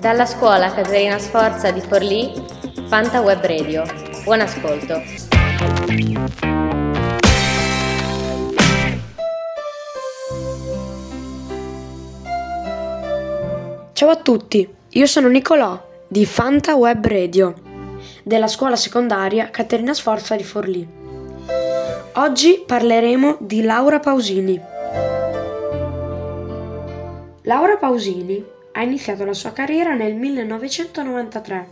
Dalla scuola Caterina Sforza di Forlì, Fanta Web Radio. Buon ascolto. Ciao a tutti, io sono Nicolò di Fanta Web Radio della scuola secondaria Caterina Sforza di Forlì. Oggi parleremo di Laura Pausini. Laura Pausini ha iniziato la sua carriera nel 1993,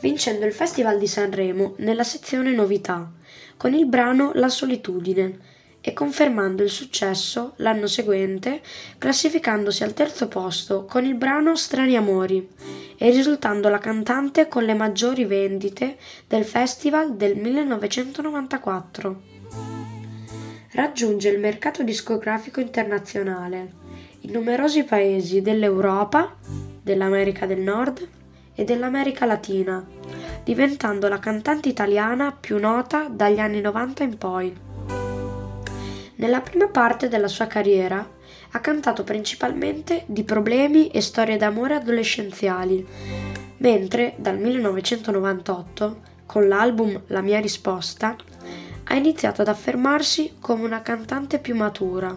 vincendo il Festival di Sanremo nella sezione Novità con il brano La solitudine e confermando il successo l'anno seguente classificandosi al terzo posto con il brano Strani Amori e risultando la cantante con le maggiori vendite del festival del 1994 raggiunge il mercato discografico internazionale in numerosi paesi dell'Europa, dell'America del Nord e dell'America Latina, diventando la cantante italiana più nota dagli anni 90 in poi. Nella prima parte della sua carriera ha cantato principalmente di problemi e storie d'amore adolescenziali, mentre dal 1998, con l'album La mia risposta, ha iniziato ad affermarsi come una cantante più matura,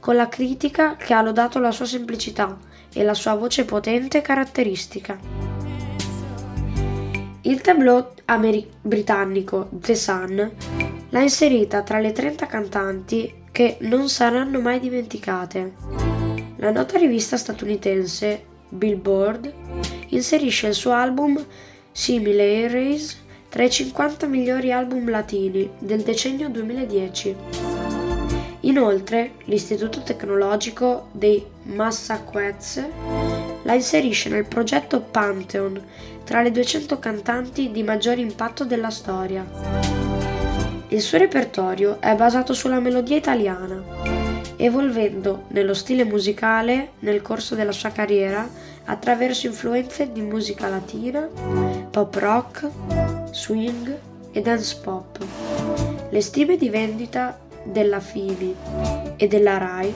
con la critica che ha lodato la sua semplicità e la sua voce potente e caratteristica. Il tableau ameri- britannico The Sun l'ha inserita tra le 30 cantanti che non saranno mai dimenticate. La nota rivista statunitense Billboard inserisce il suo album Simile Airways tra i 50 migliori album latini del decennio 2010. Inoltre, l'Istituto Tecnologico dei Massachusetts la inserisce nel progetto Pantheon tra le 200 cantanti di maggior impatto della storia. Il suo repertorio è basato sulla melodia italiana, evolvendo nello stile musicale nel corso della sua carriera attraverso influenze di musica latina, pop rock, swing e dance pop. Le stime di vendita della FIMI e della RAI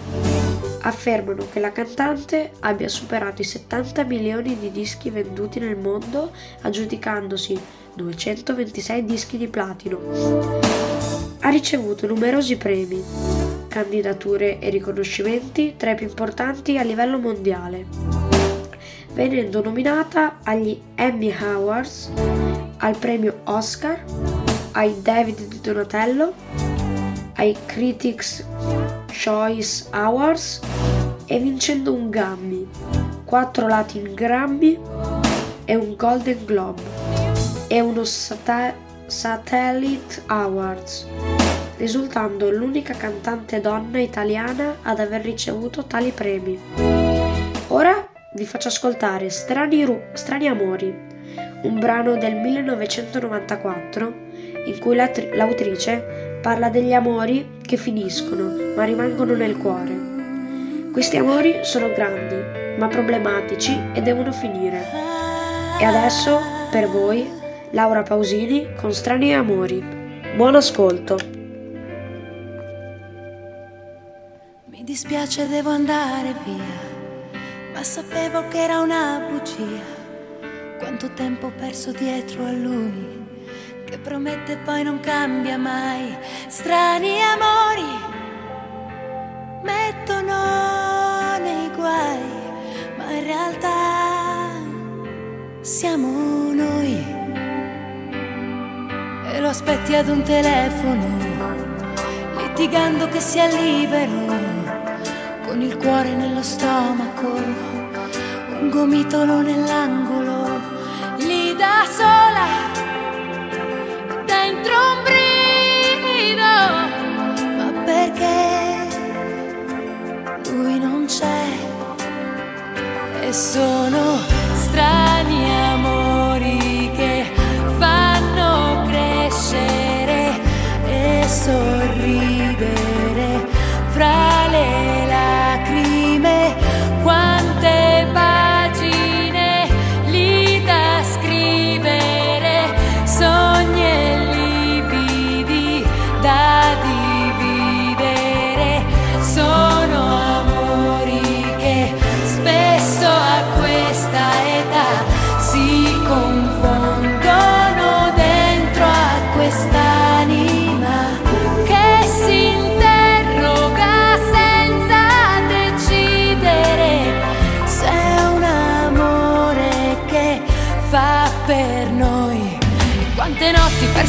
affermano che la cantante abbia superato i 70 milioni di dischi venduti nel mondo aggiudicandosi 226 dischi di platino. Ha ricevuto numerosi premi, candidature e riconoscimenti tra i più importanti a livello mondiale, venendo nominata agli Emmy Awards al premio Oscar, ai David di Donatello, ai Critics Choice Awards e vincendo un Grammy, 4 Latin Grammy e un Golden Globe e uno Sat- Satellite Awards, risultando l'unica cantante donna italiana ad aver ricevuto tali premi. Ora vi faccio ascoltare Strani, Ru- Strani Amori un brano del 1994 in cui l'autrice parla degli amori che finiscono ma rimangono nel cuore. Questi amori sono grandi ma problematici e devono finire. E adesso per voi Laura Pausini con Strani Amori. Buon ascolto. Mi dispiace, devo andare via, ma sapevo che era una bugia quanto tempo ho perso dietro a lui, che promette poi non cambia mai. Strani amori mettono nei guai, ma in realtà siamo noi. E lo aspetti ad un telefono, litigando che sia libero, con il cuore nello stomaco, un gomitolo nell'angolo da sola sono strani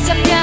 сомнений